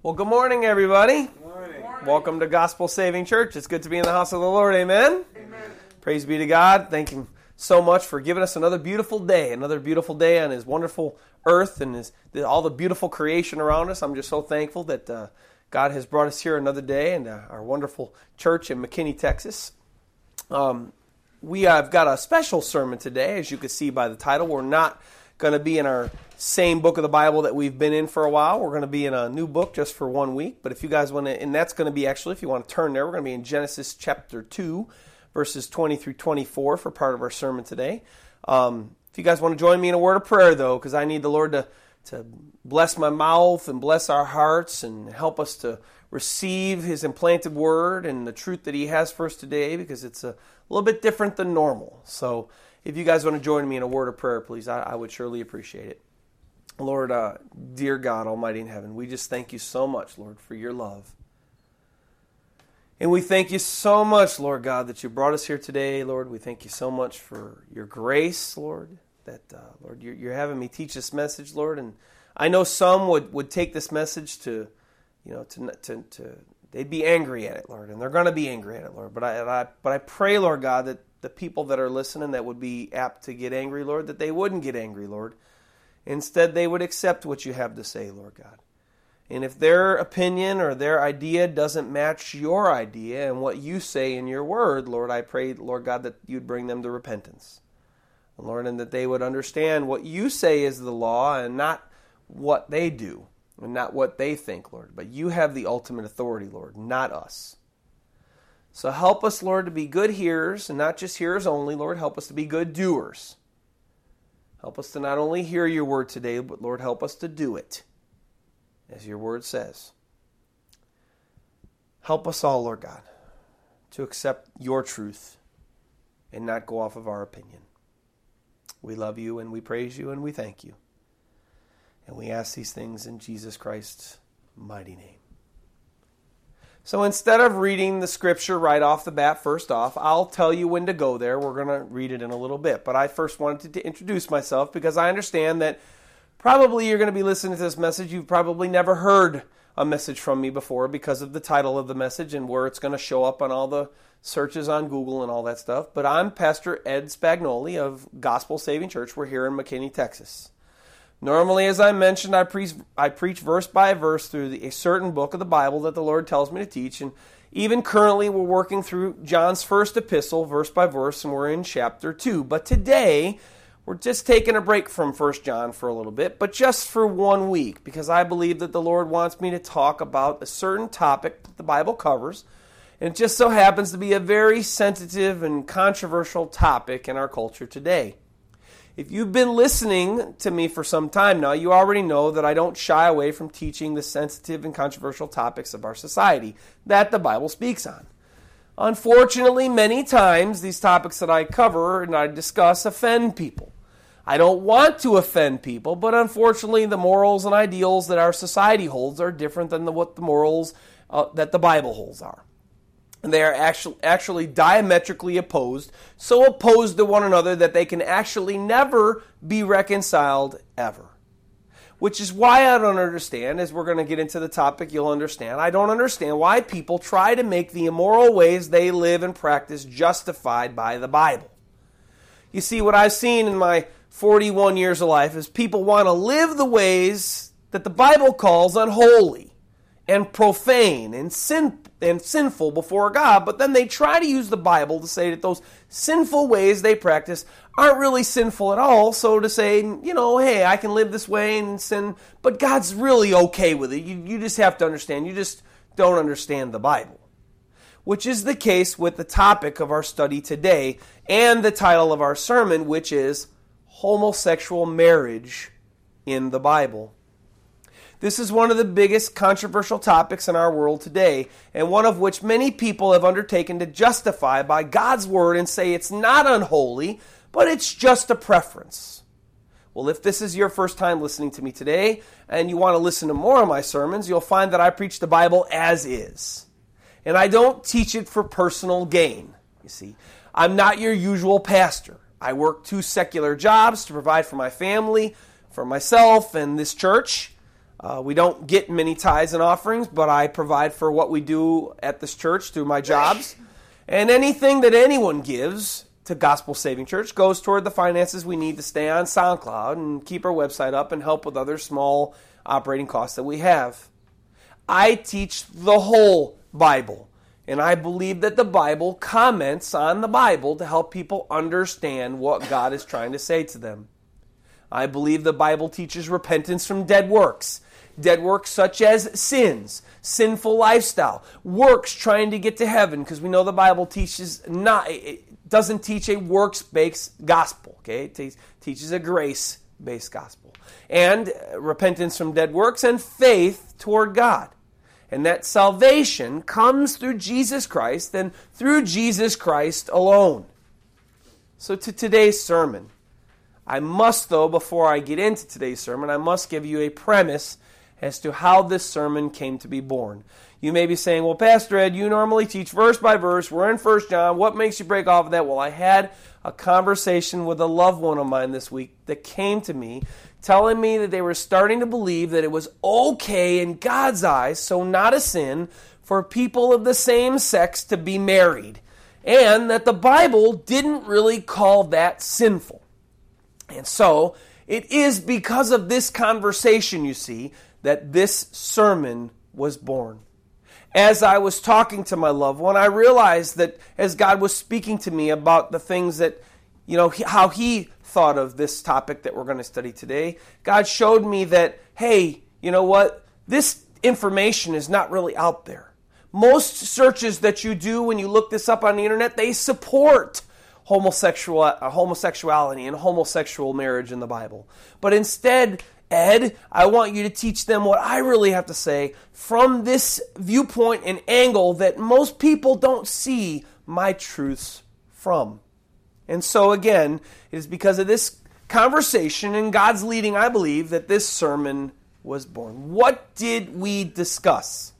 Well, good morning, everybody. Good morning. Welcome to Gospel Saving Church. It's good to be in the house of the Lord. Amen. Amen. Praise be to God. Thank Him so much for giving us another beautiful day, another beautiful day on His wonderful earth and His all the beautiful creation around us. I'm just so thankful that uh, God has brought us here another day and uh, our wonderful church in McKinney, Texas. Um, we have got a special sermon today, as you can see by the title. We're not going to be in our same book of the Bible that we've been in for a while. We're going to be in a new book just for one week. But if you guys want to, and that's going to be actually, if you want to turn there, we're going to be in Genesis chapter 2, verses 20 through 24 for part of our sermon today. Um, if you guys want to join me in a word of prayer, though, because I need the Lord to, to bless my mouth and bless our hearts and help us to receive His implanted word and the truth that He has for us today, because it's a little bit different than normal. So, if you guys want to join me in a word of prayer, please, I, I would surely appreciate it. Lord, uh, dear God Almighty in heaven, we just thank you so much, Lord, for your love. And we thank you so much, Lord God, that you brought us here today, Lord. We thank you so much for your grace, Lord, that, uh, Lord, you're, you're, having me teach this message, Lord. And I know some would, would take this message to, you know, to, to, to they'd be angry at it, Lord, and they're going to be angry at it, Lord. But I, I, but I pray, Lord God, that the people that are listening that would be apt to get angry, Lord, that they wouldn't get angry, Lord. Instead, they would accept what you have to say, Lord God. And if their opinion or their idea doesn't match your idea and what you say in your word, Lord, I pray, Lord God, that you'd bring them to repentance. Lord, and that they would understand what you say is the law and not what they do and not what they think, Lord. But you have the ultimate authority, Lord, not us. So help us, Lord, to be good hearers, and not just hearers only, Lord. Help us to be good doers. Help us to not only hear your word today, but Lord, help us to do it, as your word says. Help us all, Lord God, to accept your truth and not go off of our opinion. We love you and we praise you and we thank you. And we ask these things in Jesus Christ's mighty name. So instead of reading the scripture right off the bat, first off, I'll tell you when to go there. We're going to read it in a little bit. But I first wanted to introduce myself because I understand that probably you're going to be listening to this message. You've probably never heard a message from me before because of the title of the message and where it's going to show up on all the searches on Google and all that stuff. But I'm Pastor Ed Spagnoli of Gospel Saving Church. We're here in McKinney, Texas. Normally, as I mentioned, I preach, I preach verse by verse through the, a certain book of the Bible that the Lord tells me to teach. And even currently, we're working through John's first epistle, verse by verse, and we're in chapter 2. But today, we're just taking a break from 1 John for a little bit, but just for one week, because I believe that the Lord wants me to talk about a certain topic that the Bible covers. And it just so happens to be a very sensitive and controversial topic in our culture today. If you've been listening to me for some time now, you already know that I don't shy away from teaching the sensitive and controversial topics of our society that the Bible speaks on. Unfortunately, many times these topics that I cover and I discuss offend people. I don't want to offend people, but unfortunately, the morals and ideals that our society holds are different than the, what the morals uh, that the Bible holds are. They are actually, actually diametrically opposed, so opposed to one another that they can actually never be reconciled ever. Which is why I don't understand, as we're going to get into the topic, you'll understand. I don't understand why people try to make the immoral ways they live and practice justified by the Bible. You see, what I've seen in my 41 years of life is people want to live the ways that the Bible calls unholy and profane and sin and sinful before God, but then they try to use the Bible to say that those sinful ways they practice aren't really sinful at all. So to say, you know, hey, I can live this way and sin, but God's really okay with it. You, you just have to understand. You just don't understand the Bible. Which is the case with the topic of our study today and the title of our sermon, which is Homosexual Marriage in the Bible. This is one of the biggest controversial topics in our world today, and one of which many people have undertaken to justify by God's word and say it's not unholy, but it's just a preference. Well, if this is your first time listening to me today and you want to listen to more of my sermons, you'll find that I preach the Bible as is. And I don't teach it for personal gain. You see, I'm not your usual pastor. I work two secular jobs to provide for my family, for myself, and this church. Uh, we don't get many tithes and offerings, but I provide for what we do at this church through my jobs. And anything that anyone gives to Gospel Saving Church goes toward the finances we need to stay on SoundCloud and keep our website up and help with other small operating costs that we have. I teach the whole Bible, and I believe that the Bible comments on the Bible to help people understand what God is trying to say to them. I believe the Bible teaches repentance from dead works dead works such as sins, sinful lifestyle, works trying to get to heaven, because we know the Bible teaches not, it doesn't teach a works based gospel, okay? It teaches a grace based gospel. And uh, repentance from dead works and faith toward God. And that salvation comes through Jesus Christ and through Jesus Christ alone. So, to today's sermon, I must, though, before I get into today's sermon, I must give you a premise as to how this sermon came to be born. You may be saying, Well, Pastor Ed, you normally teach verse by verse. We're in First John. What makes you break off of that? Well, I had a conversation with a loved one of mine this week that came to me telling me that they were starting to believe that it was okay in God's eyes, so not a sin, for people of the same sex to be married, and that the Bible didn't really call that sinful. And so, it is because of this conversation, you see, that this sermon was born. As I was talking to my loved one, I realized that as God was speaking to me about the things that, you know, how He thought of this topic that we're going to study today, God showed me that, hey, you know what? This information is not really out there. Most searches that you do when you look this up on the internet, they support homosexual, uh, homosexuality and homosexual marriage in the Bible. But instead, Ed, I want you to teach them what I really have to say from this viewpoint and angle that most people don't see my truths from. And so, again, it is because of this conversation and God's leading, I believe, that this sermon was born. What did we discuss?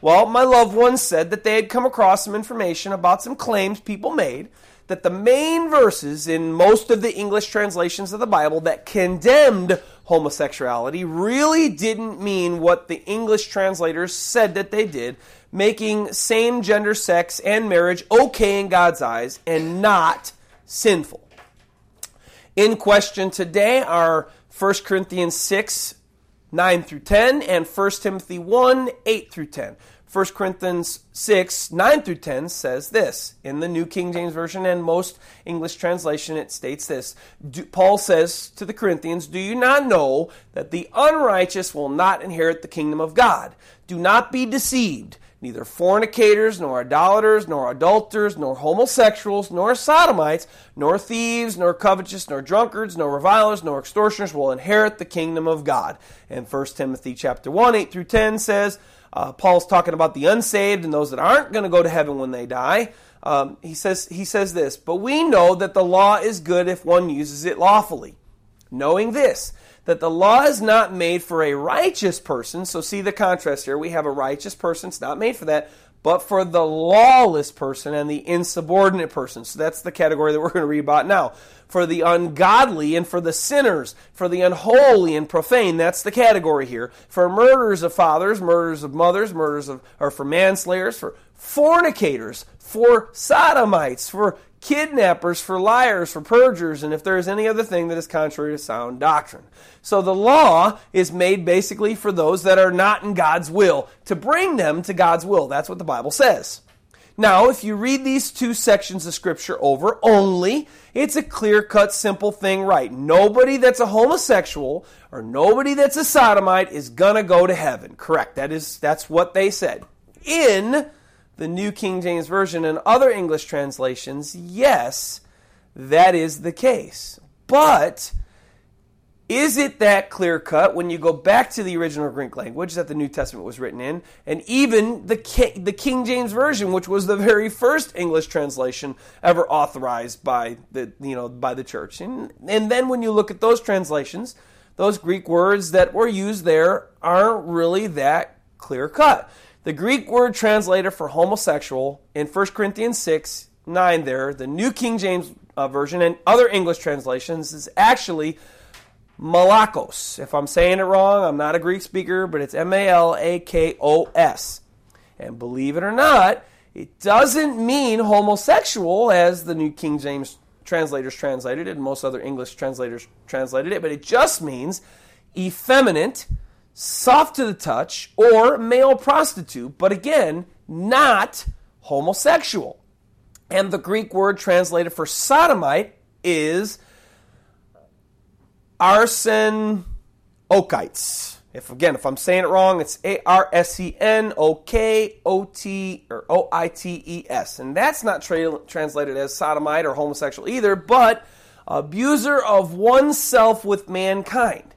Well, my loved ones said that they had come across some information about some claims people made that the main verses in most of the English translations of the Bible that condemned homosexuality really didn't mean what the English translators said that they did, making same gender sex and marriage okay in God's eyes and not sinful. In question today are 1 Corinthians 6, 9 through 10, and 1 Timothy 1, 8 through 10. 1 Corinthians 6, 9 through 10 says this. In the New King James Version and most English translation, it states this. Paul says to the Corinthians, Do you not know that the unrighteous will not inherit the kingdom of God? Do not be deceived. Neither fornicators, nor idolaters, nor adulterers, nor homosexuals, nor sodomites, nor thieves, nor covetous, nor drunkards, nor revilers, nor extortioners will inherit the kingdom of God. And 1 Timothy chapter 1, 8 through 10 says, uh, Paul's talking about the unsaved and those that aren't going to go to heaven when they die. Um, he says he says this, but we know that the law is good if one uses it lawfully, knowing this that the law is not made for a righteous person. So see the contrast here. We have a righteous person; it's not made for that, but for the lawless person and the insubordinate person. So that's the category that we're going to read about now. For the ungodly and for the sinners, for the unholy and profane, that's the category here. For murderers of fathers, murderers of mothers, murders of, or for manslayers, for fornicators, for sodomites, for kidnappers, for liars, for perjurers, and if there is any other thing that is contrary to sound doctrine. So the law is made basically for those that are not in God's will, to bring them to God's will. That's what the Bible says. Now, if you read these two sections of Scripture over only, it's a clear cut, simple thing, right? Nobody that's a homosexual or nobody that's a sodomite is gonna go to heaven. Correct. That is, that's what they said. In the New King James Version and other English translations, yes, that is the case. But is it that clear cut when you go back to the original Greek language that the New Testament was written in, and even the King, the King James Version, which was the very first English translation ever authorized by the you know by the church, and and then when you look at those translations, those Greek words that were used there aren't really that clear cut. The Greek word translator for homosexual in 1 Corinthians 6 9 there, the New King James uh, Version and other English translations is actually malakos. If I'm saying it wrong, I'm not a Greek speaker, but it's M A L A K O S. And believe it or not, it doesn't mean homosexual as the New King James translators translated it, and most other English translators translated it, but it just means effeminate, soft to the touch, or male prostitute, but again, not homosexual. And the Greek word translated for sodomite is arsen okites. If again, if I'm saying it wrong, it's A R S E N O K O T or O I T E S, and that's not tra- translated as sodomite or homosexual either, but abuser of oneself with mankind.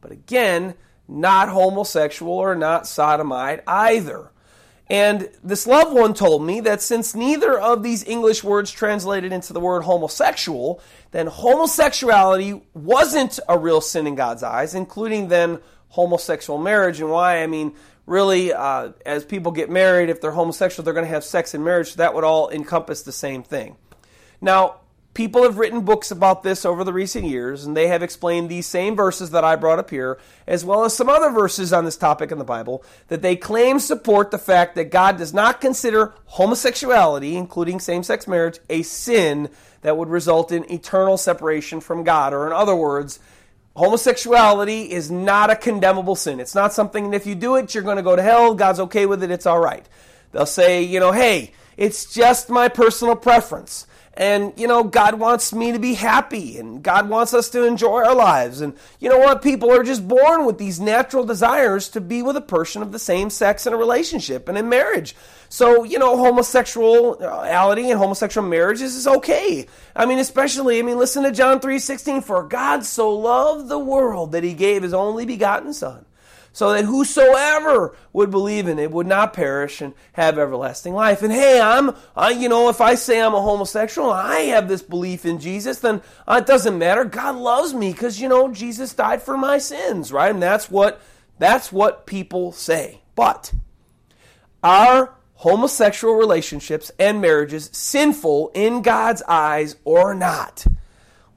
But again, not homosexual or not sodomite either. And this loved one told me that since neither of these English words translated into the word homosexual, then homosexuality wasn't a real sin in God's eyes, including then homosexual marriage and why. I mean, really, uh, as people get married, if they're homosexual, they're going to have sex in marriage. So that would all encompass the same thing. Now, people have written books about this over the recent years, and they have explained these same verses that I brought up here, as well as some other verses on this topic in the Bible, that they claim support the fact that God does not consider homosexuality, including same sex marriage, a sin that would result in eternal separation from God. Or, in other words, homosexuality is not a condemnable sin. It's not something that if you do it, you're going to go to hell. God's okay with it. It's all right. They'll say, you know, hey, it's just my personal preference. And, you know, God wants me to be happy and God wants us to enjoy our lives. And you know what? People are just born with these natural desires to be with a person of the same sex in a relationship and in marriage. So, you know, homosexuality and homosexual marriages is okay. I mean, especially, I mean, listen to John 3.16. For God so loved the world that he gave his only begotten son so that whosoever would believe in it would not perish and have everlasting life. And hey, I'm, I, you know, if I say I'm a homosexual, I have this belief in Jesus, then uh, it doesn't matter. God loves me because you know Jesus died for my sins, right? And that's what that's what people say. But are homosexual relationships and marriages sinful in God's eyes or not?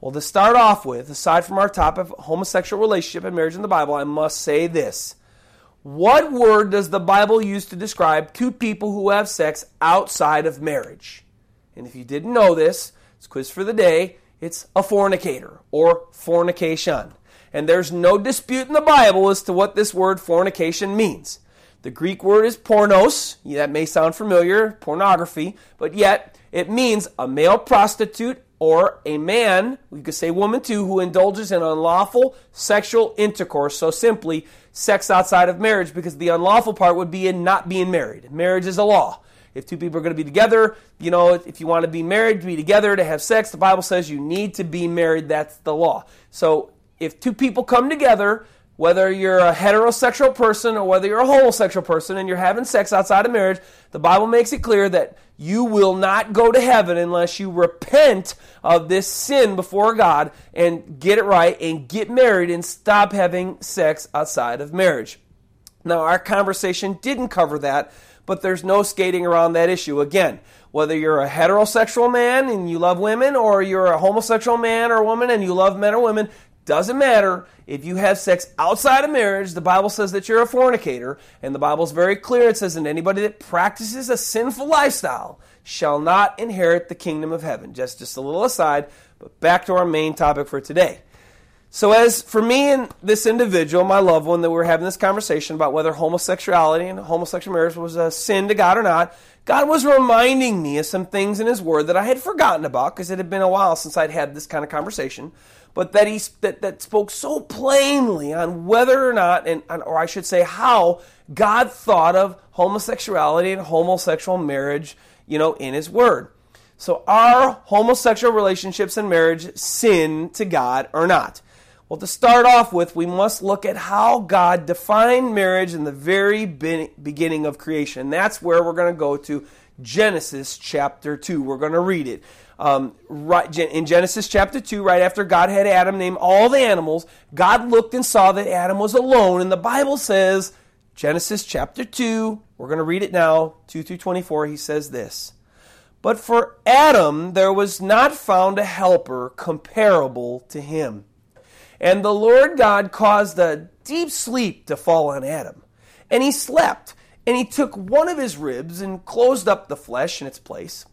Well, to start off with, aside from our topic of homosexual relationship and marriage in the Bible, I must say this. What word does the Bible use to describe two people who have sex outside of marriage? And if you didn't know this, it's quiz for the day. It's a fornicator or fornication. And there's no dispute in the Bible as to what this word fornication means. The Greek word is pornos. That may sound familiar, pornography, but yet it means a male prostitute or a man, we could say woman too, who indulges in unlawful sexual intercourse. So simply, sex outside of marriage, because the unlawful part would be in not being married. Marriage is a law. If two people are going to be together, you know, if you want to be married, to be together, to have sex, the Bible says you need to be married. That's the law. So if two people come together, whether you're a heterosexual person or whether you're a homosexual person and you're having sex outside of marriage, the Bible makes it clear that you will not go to heaven unless you repent of this sin before God and get it right and get married and stop having sex outside of marriage. Now, our conversation didn't cover that, but there's no skating around that issue. Again, whether you're a heterosexual man and you love women, or you're a homosexual man or woman and you love men or women, doesn't matter if you have sex outside of marriage. The Bible says that you're a fornicator, and the Bible's very clear. It says that anybody that practices a sinful lifestyle shall not inherit the kingdom of heaven. Just just a little aside, but back to our main topic for today. So, as for me and this individual, my loved one, that we are having this conversation about whether homosexuality and homosexual marriage was a sin to God or not, God was reminding me of some things in His Word that I had forgotten about because it had been a while since I'd had this kind of conversation but that he that, that spoke so plainly on whether or not, and or I should say how God thought of homosexuality and homosexual marriage, you know, in His Word. So, are homosexual relationships and marriage sin to God or not? Well, to start off with, we must look at how God defined marriage in the very beginning of creation. That's where we're going to go to Genesis chapter 2. We're going to read it. Um, right in Genesis chapter 2, right after God had Adam name all the animals, God looked and saw that Adam was alone. And the Bible says, Genesis chapter 2, we're going to read it now, 2 through 24, he says this. But for Adam there was not found a helper comparable to him. And the Lord God caused a deep sleep to fall on Adam. And he slept. And he took one of his ribs and closed up the flesh in its place.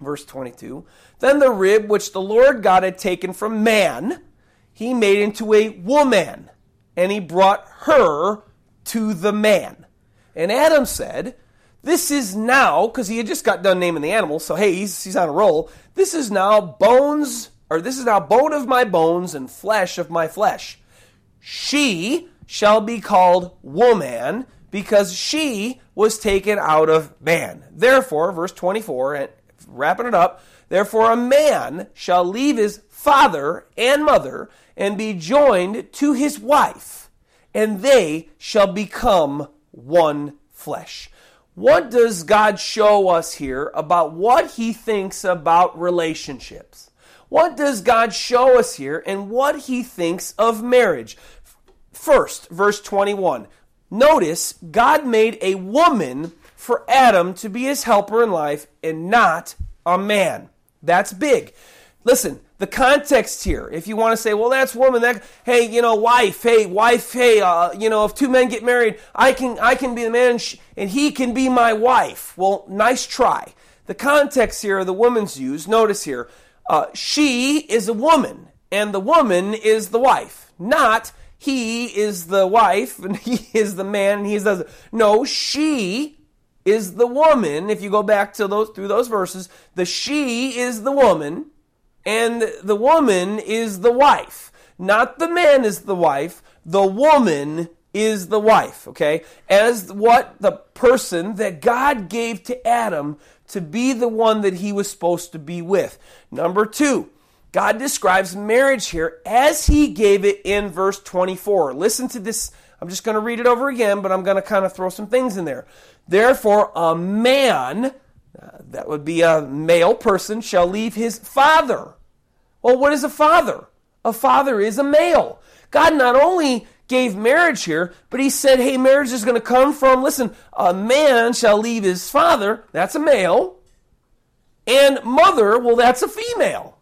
Verse 22. Then the rib which the Lord God had taken from man, he made into a woman. And he brought her to the man. And Adam said, This is now, because he had just got done naming the animals, so hey, he's, he's on a roll. This is now bones, or this is now bone of my bones and flesh of my flesh. She shall be called woman because she was taken out of man. Therefore, verse 24, and wrapping it up, therefore a man shall leave his father and mother and be joined to his wife, and they shall become one flesh. What does God show us here about what he thinks about relationships? What does God show us here and what he thinks of marriage? First, verse 21. Notice God made a woman for Adam to be his helper in life and not a man. That's big. Listen, the context here, if you want to say, well, that's woman, that, hey, you know, wife, hey, wife, hey, uh, you know, if two men get married, I can, I can be the man and, and he can be my wife. Well, nice try. The context here, the woman's used, notice here, uh, she is a woman and the woman is the wife, not he is the wife and he is the man and he's the no she is the woman if you go back to those through those verses the she is the woman and the woman is the wife not the man is the wife the woman is the wife okay as what the person that God gave to Adam to be the one that he was supposed to be with number 2 God describes marriage here as he gave it in verse 24. Listen to this. I'm just going to read it over again, but I'm going to kind of throw some things in there. Therefore, a man, uh, that would be a male person, shall leave his father. Well, what is a father? A father is a male. God not only gave marriage here, but he said, hey, marriage is going to come from, listen, a man shall leave his father, that's a male, and mother, well, that's a female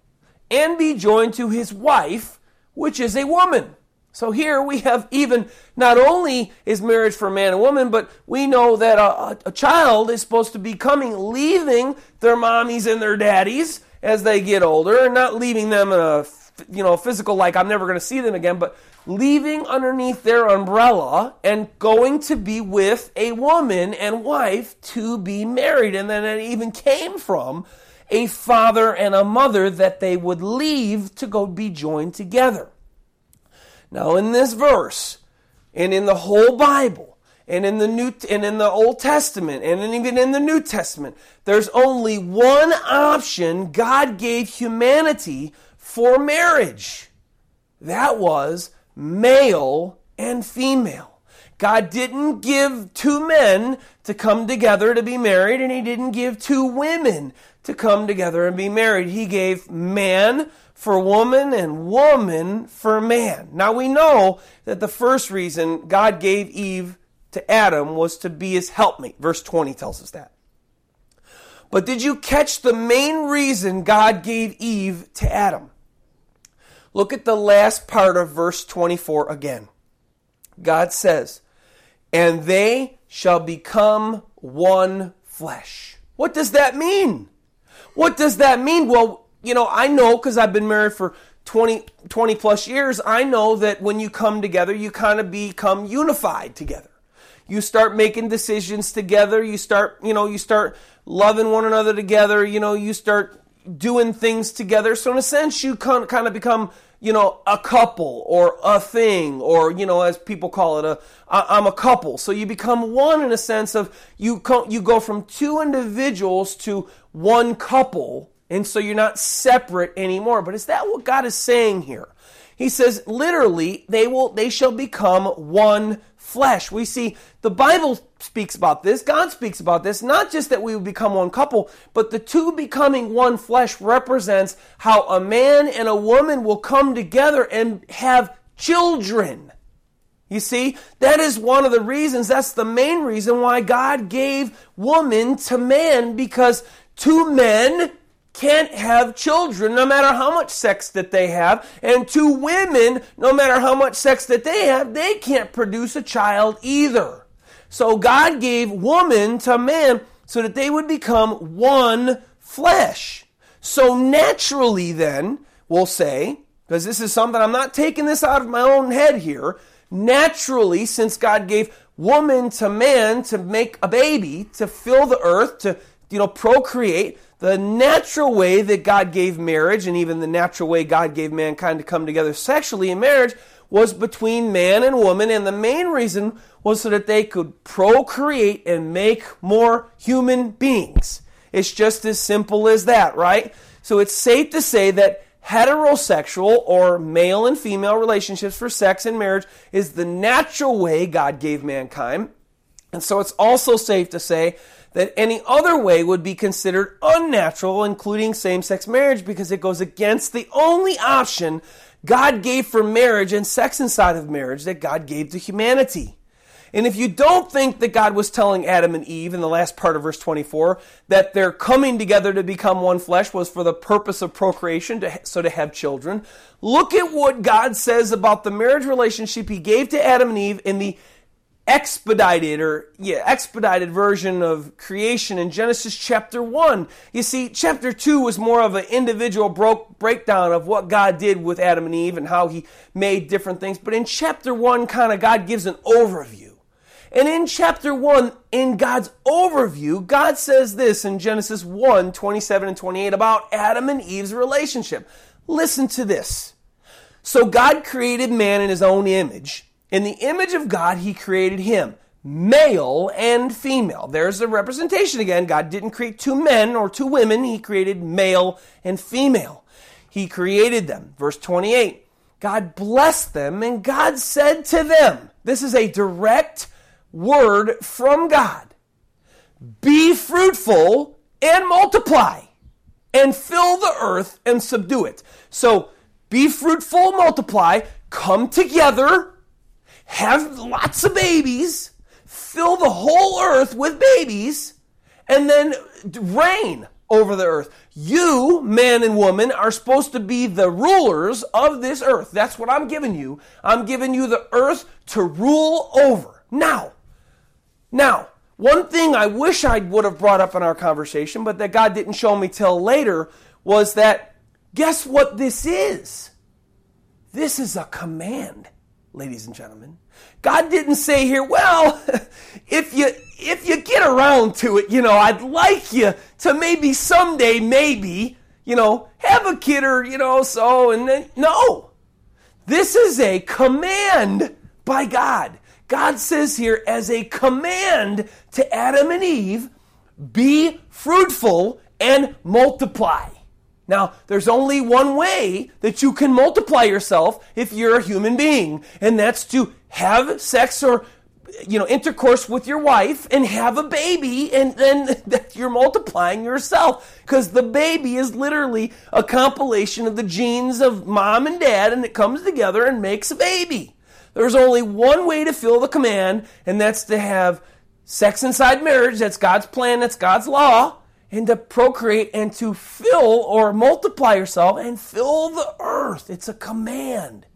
and be joined to his wife, which is a woman. So here we have even not only is marriage for a man and woman, but we know that a, a, child is supposed to be coming, leaving their mommies and their daddies as they get older, and not leaving them in a you know physical like I'm never going to see them again, but leaving underneath their umbrella and going to be with a woman and wife to be married, and then it even came from a father and a mother that they would leave to go be joined together. Now, in this verse, and in the whole Bible, and in the New and in the Old Testament, and even in the New Testament, there's only one option God gave humanity for marriage. That was male and female. God didn't give two men to come together to be married, and He didn't give two women to come together and be married. He gave man for woman and woman for man. Now we know that the first reason God gave Eve to Adam was to be his helpmate. Verse 20 tells us that. But did you catch the main reason God gave Eve to Adam? Look at the last part of verse 24 again. God says, And they shall become one flesh. What does that mean? What does that mean? Well, you know, I know because I've been married for 20, 20 plus years, I know that when you come together, you kind of become unified together. You start making decisions together. You start, you know, you start loving one another together. You know, you start doing things together. So in a sense, you kind of become, you know, a couple or a thing, or you know, as people call it, a I'm a couple. So you become one in a sense of you you go from two individuals to one couple, and so you're not separate anymore. But is that what God is saying here? He says literally they will they shall become one flesh. We see the Bible speaks about this, God speaks about this, not just that we will become one couple, but the two becoming one flesh represents how a man and a woman will come together and have children. You see, that is one of the reasons, that's the main reason why God gave woman to man because two men can't have children no matter how much sex that they have. And two women, no matter how much sex that they have, they can't produce a child either. So God gave woman to man so that they would become one flesh. So naturally, then, we'll say, because this is something I'm not taking this out of my own head here, naturally, since God gave woman to man to make a baby, to fill the earth, to you know procreate, the natural way that God gave marriage and even the natural way God gave mankind to come together sexually in marriage was between man and woman and the main reason was so that they could procreate and make more human beings. It's just as simple as that, right? So it's safe to say that heterosexual or male and female relationships for sex and marriage is the natural way God gave mankind. And so it's also safe to say that any other way would be considered unnatural, including same sex marriage, because it goes against the only option God gave for marriage and sex inside of marriage that God gave to humanity. And if you don't think that God was telling Adam and Eve in the last part of verse 24 that their coming together to become one flesh was for the purpose of procreation, to, so to have children, look at what God says about the marriage relationship He gave to Adam and Eve in the expedited or yeah expedited version of creation in Genesis chapter 1 you see chapter 2 was more of an individual broke breakdown of what God did with Adam and Eve and how he made different things but in chapter 1 kind of God gives an overview and in chapter 1, in God's overview, God says this in Genesis 1 27 and 28 about Adam and Eve's relationship. Listen to this. So God created man in his own image. In the image of God, he created him, male and female. There's a representation again. God didn't create two men or two women, he created male and female. He created them. Verse 28 God blessed them, and God said to them, This is a direct word from God. Be fruitful and multiply and fill the earth and subdue it. So be fruitful, multiply, come together, have lots of babies, fill the whole earth with babies, and then reign over the earth. You, man and woman, are supposed to be the rulers of this earth. That's what I'm giving you. I'm giving you the earth to rule over. Now, now, one thing I wish I would have brought up in our conversation, but that God didn't show me till later, was that guess what this is? This is a command, ladies and gentlemen. God didn't say here, well, if you if you get around to it, you know, I'd like you to maybe someday, maybe, you know, have a kid or, you know, so, and then, no. This is a command by God. God says here as a command to Adam and Eve be fruitful and multiply. Now, there's only one way that you can multiply yourself if you're a human being, and that's to have sex or you know intercourse with your wife and have a baby and then you're multiplying yourself because the baby is literally a compilation of the genes of mom and dad and it comes together and makes a baby there's only one way to fill the command, and that's to have sex inside marriage. That's God's plan, that's God's law. And to procreate and to fill or multiply yourself and fill the earth. It's a command.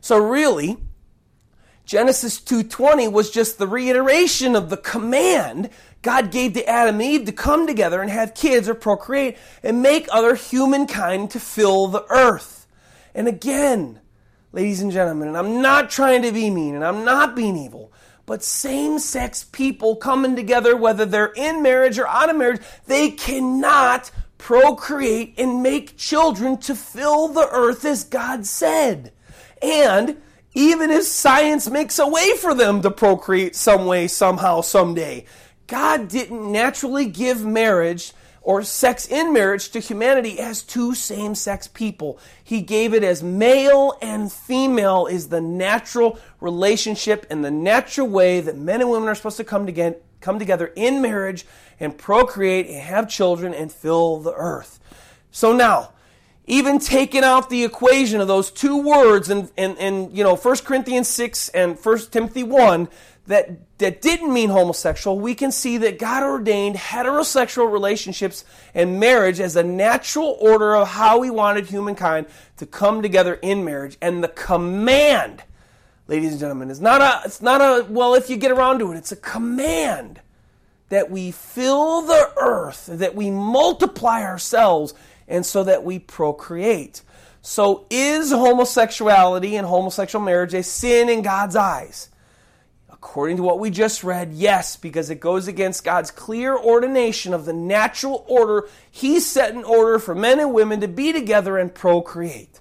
So really, Genesis 2:20 was just the reiteration of the command God gave to Adam and Eve to come together and have kids or procreate and make other humankind to fill the earth. And again, ladies and gentlemen, and I'm not trying to be mean and I'm not being evil, but same sex people coming together, whether they're in marriage or out of marriage, they cannot procreate and make children to fill the earth as God said. And even if science makes a way for them to procreate some way, somehow, someday, God didn't naturally give marriage or sex in marriage to humanity as two same sex people. He gave it as male and female is the natural relationship and the natural way that men and women are supposed to come together, come together in marriage and procreate and have children and fill the earth. So now, even taking out the equation of those two words in, in, in you know 1 Corinthians 6 and 1 Timothy 1, that, that didn't mean homosexual, we can see that God ordained heterosexual relationships and marriage as a natural order of how He wanted humankind to come together in marriage. And the command, ladies and gentlemen, is not a, it's not a, well, if you get around to it, it's a command that we fill the earth, that we multiply ourselves, and so that we procreate. So, is homosexuality and homosexual marriage a sin in God's eyes? According to what we just read, yes, because it goes against God's clear ordination of the natural order He set in order for men and women to be together and procreate.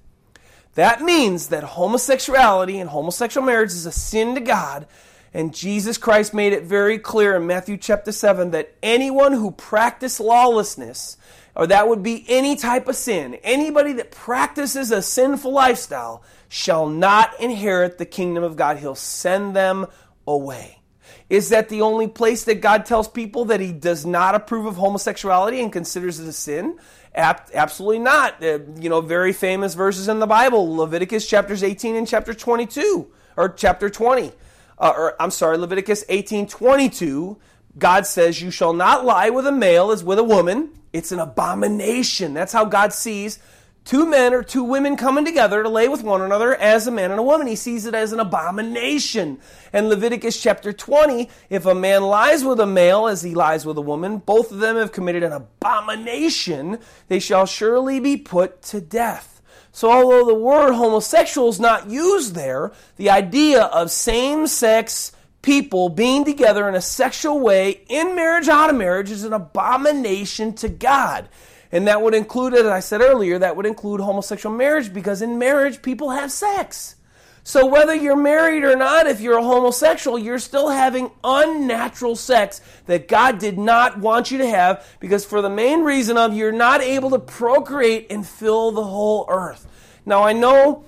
That means that homosexuality and homosexual marriage is a sin to God, and Jesus Christ made it very clear in Matthew chapter 7 that anyone who practices lawlessness, or that would be any type of sin, anybody that practices a sinful lifestyle, shall not inherit the kingdom of God. He'll send them away. Is that the only place that God tells people that He does not approve of homosexuality and considers it a sin? absolutely not. Uh, you know, very famous verses in the Bible Leviticus chapters 18 and chapter 22, or chapter 20. Uh, or I'm sorry, Leviticus 18 22. God says, You shall not lie with a male as with a woman. It's an abomination. That's how God sees two men or two women coming together to lay with one another as a man and a woman. He sees it as an abomination. And Leviticus chapter 20, if a man lies with a male as he lies with a woman, both of them have committed an abomination. They shall surely be put to death. So, although the word homosexual is not used there, the idea of same sex people being together in a sexual way in marriage, out of marriage, is an abomination to God. And that would include, as I said earlier, that would include homosexual marriage because in marriage, people have sex. So whether you're married or not, if you're a homosexual, you're still having unnatural sex that God did not want you to have because for the main reason of you're not able to procreate and fill the whole earth. Now I know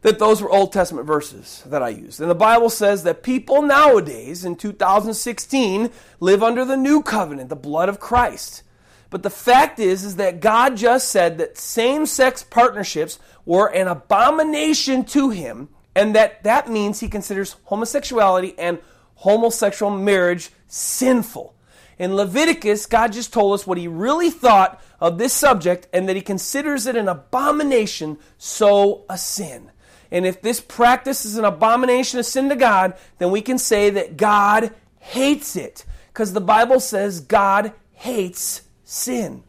that those were Old Testament verses that I used. And the Bible says that people nowadays in 2016 live under the new covenant, the blood of Christ. But the fact is, is that God just said that same-sex partnerships were an abomination to him, and that that means he considers homosexuality and homosexual marriage sinful. In Leviticus, God just told us what he really thought of this subject and that he considers it an abomination, so a sin. And if this practice is an abomination, a sin to God, then we can say that God hates it. Because the Bible says God hates sin.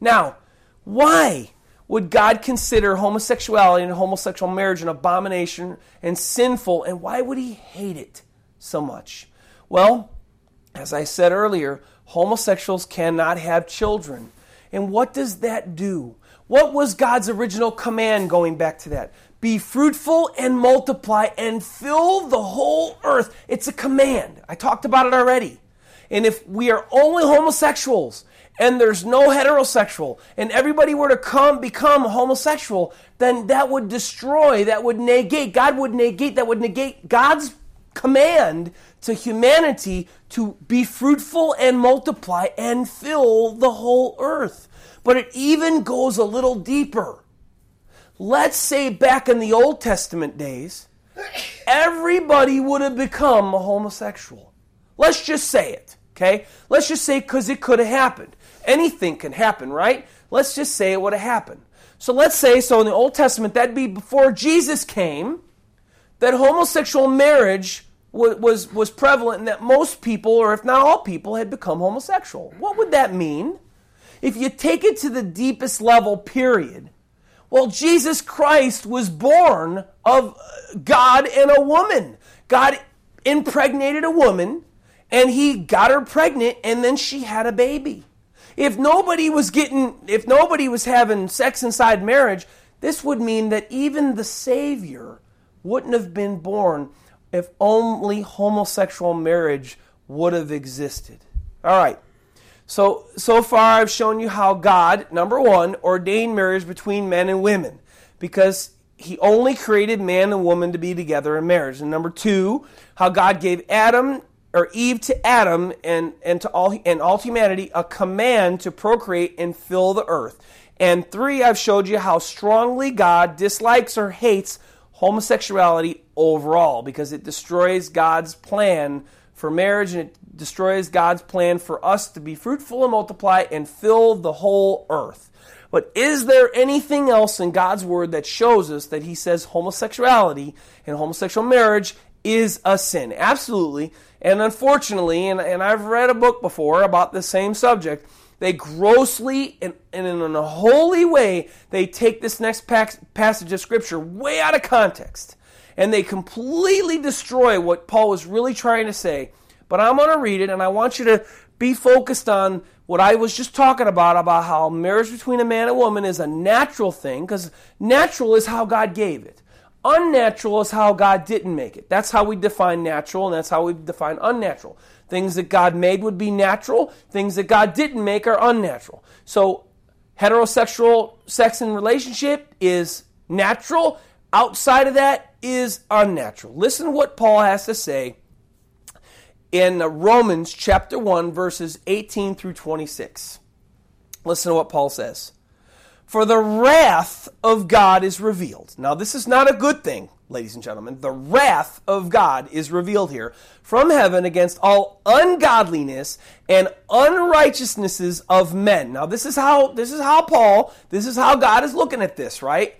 Now, why would God consider homosexuality and homosexual marriage an abomination and sinful, and why would He hate it so much? Well, as I said earlier, homosexuals cannot have children. And what does that do? What was God's original command going back to that? Be fruitful and multiply and fill the whole earth. It's a command. I talked about it already. And if we are only homosexuals and there's no heterosexual and everybody were to come become homosexual then that would destroy that would negate god would negate that would negate god's command to humanity to be fruitful and multiply and fill the whole earth. But it even goes a little deeper. Let's say back in the old testament days everybody would have become a homosexual. Let's just say it okay let's just say because it could have happened Anything can happen, right? Let's just say it would have happened. So let's say, so in the Old Testament, that'd be before Jesus came, that homosexual marriage was, was, prevalent and that most people, or if not all people, had become homosexual. What would that mean? If you take it to the deepest level, period, well, Jesus Christ was born of uh, God and a woman. God impregnated a woman, and he got her pregnant, and then she had a baby. If nobody was getting, if nobody was having sex inside marriage, this would mean that even the Savior wouldn't have been born if only homosexual marriage would have existed. All right. So, so far I've shown you how God, number one, ordained marriage between men and women because he only created man and woman to be together in marriage. And number two, how God gave Adam or Eve to Adam and, and to all and all humanity a command to procreate and fill the earth. And three, I've showed you how strongly God dislikes or hates homosexuality overall because it destroys God's plan for marriage and it destroys God's plan for us to be fruitful and multiply and fill the whole earth. But is there anything else in God's word that shows us that he says homosexuality and homosexual marriage is a sin? Absolutely. And unfortunately, and, and I've read a book before about the same subject, they grossly and, and in a holy way, they take this next passage of Scripture way out of context. And they completely destroy what Paul was really trying to say. But I'm going to read it, and I want you to be focused on what I was just talking about about how marriage between a man and woman is a natural thing, because natural is how God gave it. Unnatural is how God didn't make it. That's how we define natural, and that's how we define unnatural. Things that God made would be natural, things that God didn't make are unnatural. So, heterosexual sex and relationship is natural, outside of that is unnatural. Listen to what Paul has to say in Romans chapter 1, verses 18 through 26. Listen to what Paul says. For the wrath of God is revealed. Now, this is not a good thing, ladies and gentlemen. The wrath of God is revealed here from heaven against all ungodliness and unrighteousnesses of men. Now, this is how this is how Paul, this is how God is looking at this, right?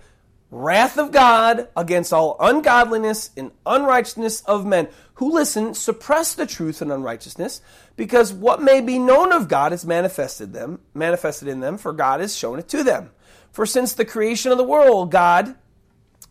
Wrath of God against all ungodliness and unrighteousness of men who listen, suppress the truth and unrighteousness, because what may be known of God is manifested them, manifested in them, for God has shown it to them. For since the creation of the world, God,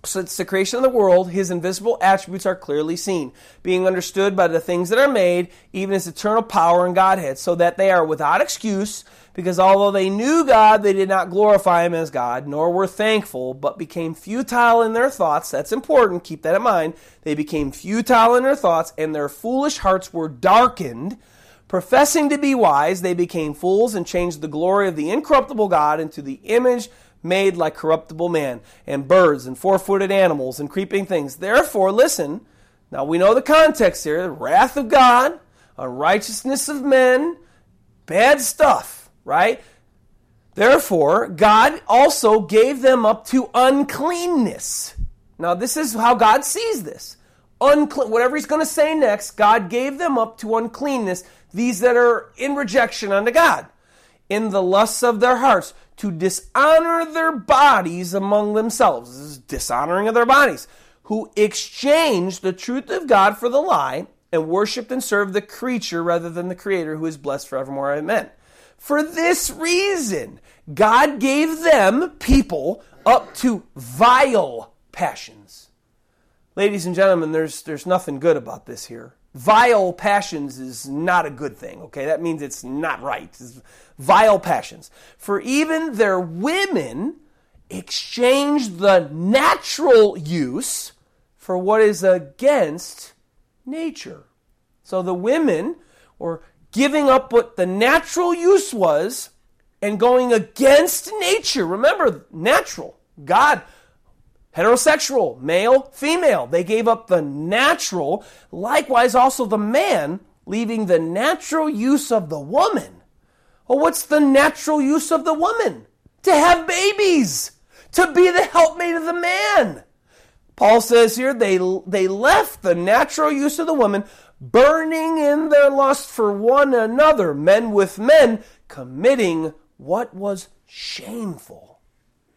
since the creation of the world, his invisible attributes are clearly seen, being understood by the things that are made, even his eternal power and Godhead, so that they are without excuse, because although they knew God, they did not glorify him as God, nor were thankful, but became futile in their thoughts. That's important, keep that in mind. They became futile in their thoughts, and their foolish hearts were darkened. Professing to be wise, they became fools and changed the glory of the incorruptible God into the image made like corruptible man, and birds, and four footed animals, and creeping things. Therefore, listen, now we know the context here the wrath of God, unrighteousness of men, bad stuff, right? Therefore, God also gave them up to uncleanness. Now, this is how God sees this. Unclean, whatever he's going to say next, God gave them up to uncleanness, these that are in rejection unto God, in the lusts of their hearts, to dishonor their bodies among themselves. This is dishonoring of their bodies. Who exchanged the truth of God for the lie and worshiped and served the creature rather than the Creator who is blessed forevermore. Amen. For this reason, God gave them, people, up to vile passions. Ladies and gentlemen, there's, there's nothing good about this here. Vile passions is not a good thing, okay? That means it's not right. It's vile passions. For even their women exchange the natural use for what is against nature. So the women were giving up what the natural use was and going against nature. Remember, natural. God heterosexual, male, female. They gave up the natural. Likewise, also the man, leaving the natural use of the woman. Well, what's the natural use of the woman? To have babies, to be the helpmate of the man. Paul says here they, they left the natural use of the woman, burning in their lust for one another, men with men, committing what was shameful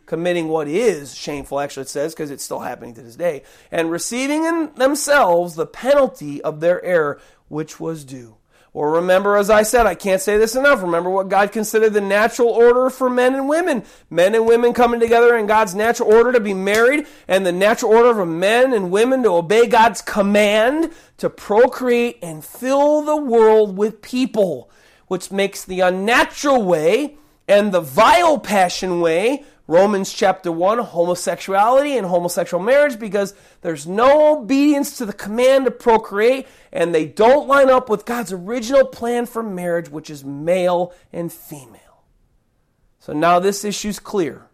committing what is shameful, actually, it says, because it's still happening to this day, and receiving in themselves the penalty of their error, which was due. Or remember, as I said, I can't say this enough. Remember what God considered the natural order for men and women. Men and women coming together in God's natural order to be married, and the natural order for men and women to obey God's command to procreate and fill the world with people, which makes the unnatural way and the vile passion way Romans chapter 1, homosexuality and homosexual marriage, because there's no obedience to the command to procreate, and they don't line up with God's original plan for marriage, which is male and female. So now this issue's clear.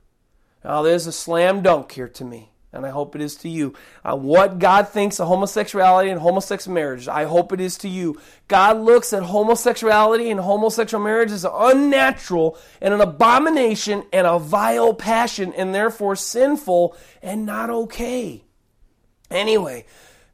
Now there's a slam dunk here to me and I hope it is to you. Uh, what God thinks of homosexuality and homosexual marriage, I hope it is to you. God looks at homosexuality and homosexual marriage as unnatural and an abomination and a vile passion and therefore sinful and not okay. Anyway,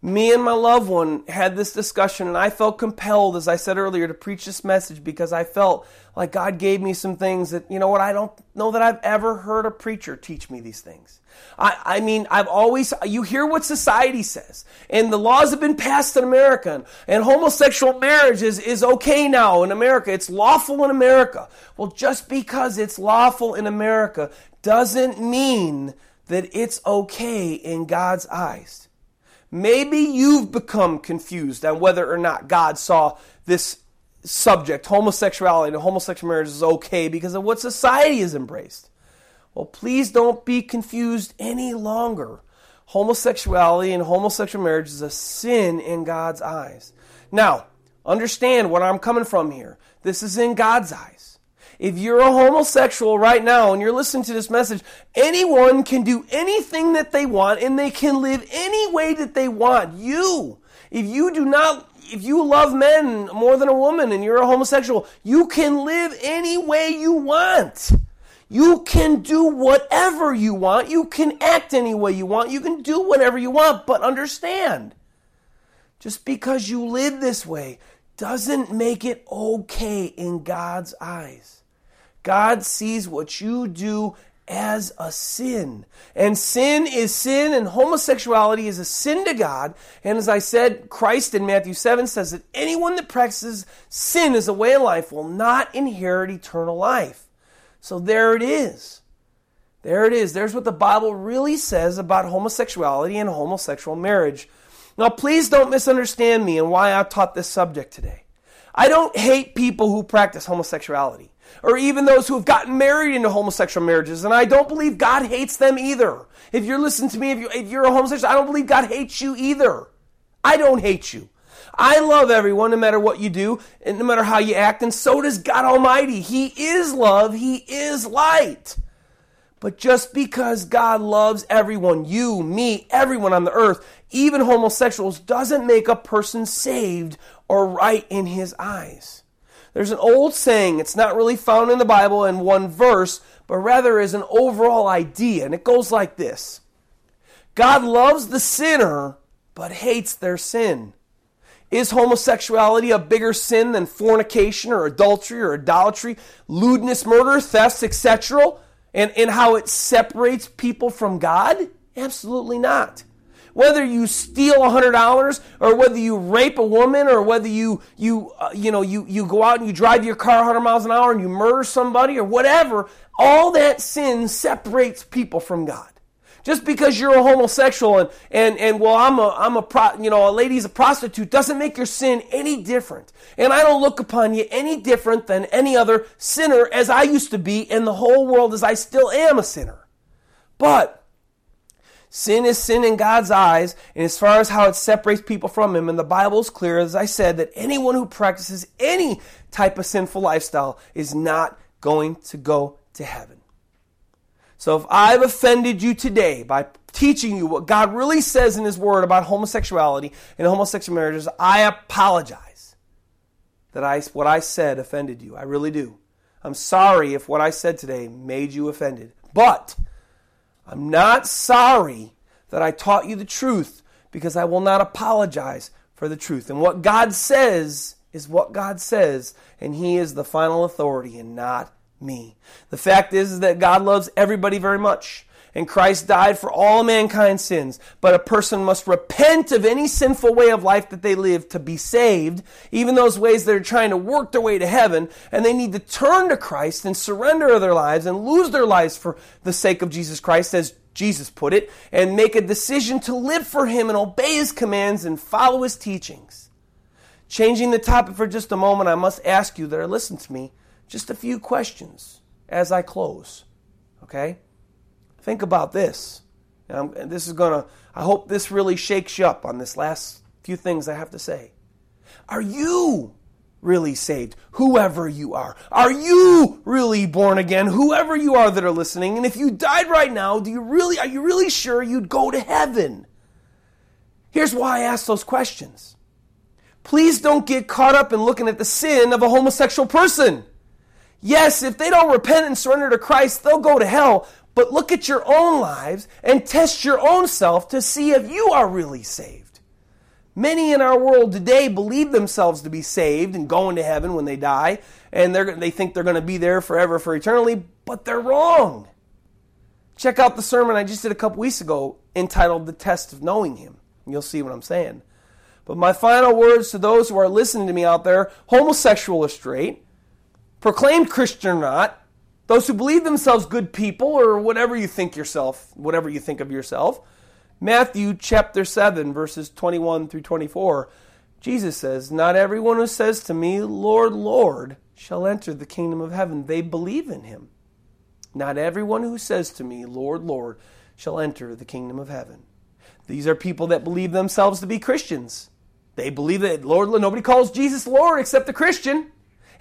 me and my loved one had this discussion, and I felt compelled, as I said earlier, to preach this message because I felt like God gave me some things that, you know what, I don't know that I've ever heard a preacher teach me these things. I, I mean, I've always, you hear what society says, and the laws have been passed in America, and homosexual marriage is, is okay now in America. It's lawful in America. Well, just because it's lawful in America doesn't mean that it's okay in God's eyes. Maybe you've become confused on whether or not God saw this subject, homosexuality and homosexual marriage, is okay because of what society has embraced. Well, please don't be confused any longer. Homosexuality and homosexual marriage is a sin in God's eyes. Now, understand what I'm coming from here. This is in God's eyes. If you're a homosexual right now and you're listening to this message, anyone can do anything that they want and they can live any way that they want. You, if you do not if you love men more than a woman and you're a homosexual, you can live any way you want. You can do whatever you want. You can act any way you want. You can do whatever you want. But understand, just because you live this way doesn't make it okay in God's eyes. God sees what you do as a sin. And sin is sin, and homosexuality is a sin to God. And as I said, Christ in Matthew 7 says that anyone that practices sin as a way of life will not inherit eternal life. So there it is. There it is. There's what the Bible really says about homosexuality and homosexual marriage. Now, please don't misunderstand me and why I taught this subject today. I don't hate people who practice homosexuality or even those who have gotten married into homosexual marriages. And I don't believe God hates them either. If you're listening to me, if, you, if you're a homosexual, I don't believe God hates you either. I don't hate you. I love everyone no matter what you do and no matter how you act, and so does God Almighty. He is love, He is light. But just because God loves everyone, you, me, everyone on the earth, even homosexuals, doesn't make a person saved or right in His eyes. There's an old saying, it's not really found in the Bible in one verse, but rather is an overall idea, and it goes like this God loves the sinner, but hates their sin. Is homosexuality a bigger sin than fornication or adultery or idolatry, lewdness, murder, thefts, etc.? And, and how it separates people from God? Absolutely not whether you steal $100 or whether you rape a woman or whether you, you, uh, you, know, you, you go out and you drive your car 100 miles an hour and you murder somebody or whatever, all that sin separates people from God. Just because you're a homosexual and, and, and well, I'm a, I'm a pro, you know, a lady's a prostitute doesn't make your sin any different. And I don't look upon you any different than any other sinner as I used to be in the whole world as I still am a sinner. But Sin is sin in God's eyes, and as far as how it separates people from Him, and the Bible is clear, as I said, that anyone who practices any type of sinful lifestyle is not going to go to heaven. So if I've offended you today by teaching you what God really says in His Word about homosexuality and homosexual marriages, I apologize that I, what I said offended you. I really do. I'm sorry if what I said today made you offended. But I'm not sorry that I taught you the truth because I will not apologize for the truth. And what God says is what God says, and He is the final authority and not me. The fact is, is that God loves everybody very much and Christ died for all mankind's sins. But a person must repent of any sinful way of life that they live to be saved, even those ways that are trying to work their way to heaven, and they need to turn to Christ and surrender their lives and lose their lives for the sake of Jesus Christ, as Jesus put it, and make a decision to live for Him and obey His commands and follow His teachings. Changing the topic for just a moment, I must ask you that are listening to me just a few questions as I close. Okay? Think about this. Um, and this is going to, I hope this really shakes you up on this last few things I have to say. Are you really saved? Whoever you are. Are you really born again? Whoever you are that are listening. And if you died right now, do you really, are you really sure you'd go to heaven? Here's why I ask those questions. Please don't get caught up in looking at the sin of a homosexual person. Yes, if they don't repent and surrender to Christ, they'll go to hell. but look at your own lives and test your own self to see if you are really saved. Many in our world today believe themselves to be saved and going to heaven when they die, and they think they're going to be there forever for eternally, but they're wrong. Check out the sermon I just did a couple weeks ago entitled The Test of Knowing Him. You'll see what I'm saying. But my final words to those who are listening to me out there, homosexual or straight, proclaimed Christian or not, those who believe themselves good people or whatever you think yourself, whatever you think of yourself. Matthew chapter 7 verses 21 through 24. Jesus says, "Not everyone who says to me, Lord, Lord, shall enter the kingdom of heaven. They believe in him. Not everyone who says to me, Lord, Lord, shall enter the kingdom of heaven." These are people that believe themselves to be Christians. They believe that Lord, nobody calls Jesus Lord except the Christian,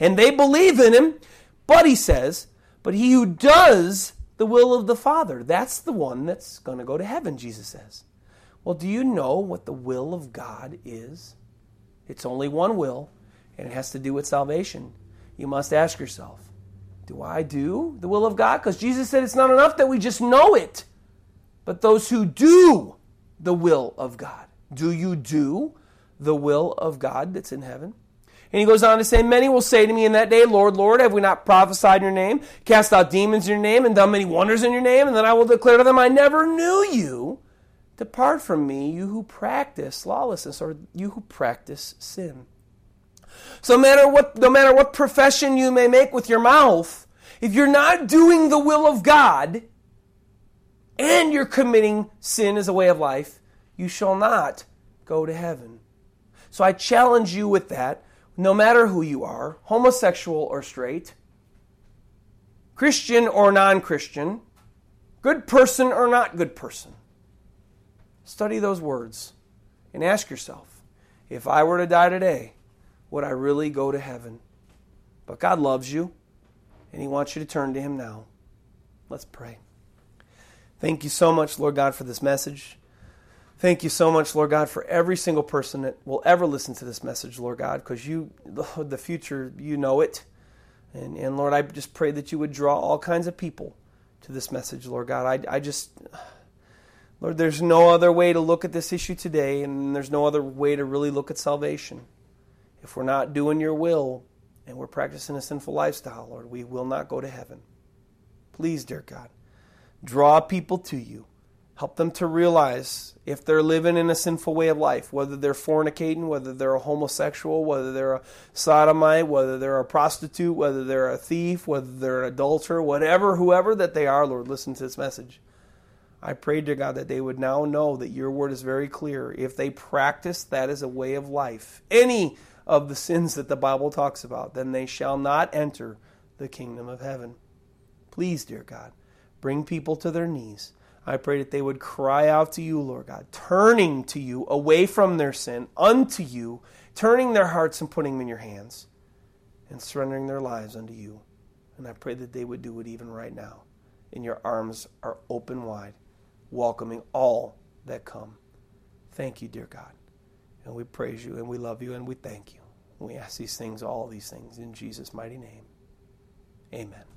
and they believe in him. But he says, but he who does the will of the Father, that's the one that's going to go to heaven, Jesus says. Well, do you know what the will of God is? It's only one will, and it has to do with salvation. You must ask yourself, do I do the will of God? Because Jesus said it's not enough that we just know it, but those who do the will of God. Do you do the will of God that's in heaven? And he goes on to say, Many will say to me in that day, Lord, Lord, have we not prophesied in your name, cast out demons in your name, and done many wonders in your name? And then I will declare to them, I never knew you. Depart from me, you who practice lawlessness, or you who practice sin. So no matter what, no matter what profession you may make with your mouth, if you're not doing the will of God, and you're committing sin as a way of life, you shall not go to heaven. So I challenge you with that, no matter who you are, homosexual or straight, Christian or non Christian, good person or not good person. Study those words and ask yourself if I were to die today, would I really go to heaven? But God loves you, and He wants you to turn to Him now. Let's pray. Thank you so much, Lord God, for this message. Thank you so much, Lord God, for every single person that will ever listen to this message, Lord God, because you, the future, you know it. And, and Lord, I just pray that you would draw all kinds of people to this message, Lord God. I, I just, Lord, there's no other way to look at this issue today, and there's no other way to really look at salvation. If we're not doing your will and we're practicing a sinful lifestyle, Lord, we will not go to heaven. Please, dear God, draw people to you. Help them to realize if they're living in a sinful way of life, whether they're fornicating, whether they're a homosexual, whether they're a sodomite, whether they're a prostitute, whether they're a thief, whether they're an adulterer, whatever, whoever that they are, Lord, listen to this message. I pray to God that they would now know that your word is very clear. If they practice that as a way of life, any of the sins that the Bible talks about, then they shall not enter the kingdom of heaven. Please, dear God, bring people to their knees I pray that they would cry out to you, Lord God, turning to you away from their sin unto you, turning their hearts and putting them in your hands, and surrendering their lives unto you. And I pray that they would do it even right now. And your arms are open wide, welcoming all that come. Thank you, dear God. And we praise you and we love you and we thank you. We ask these things, all these things, in Jesus' mighty name. Amen.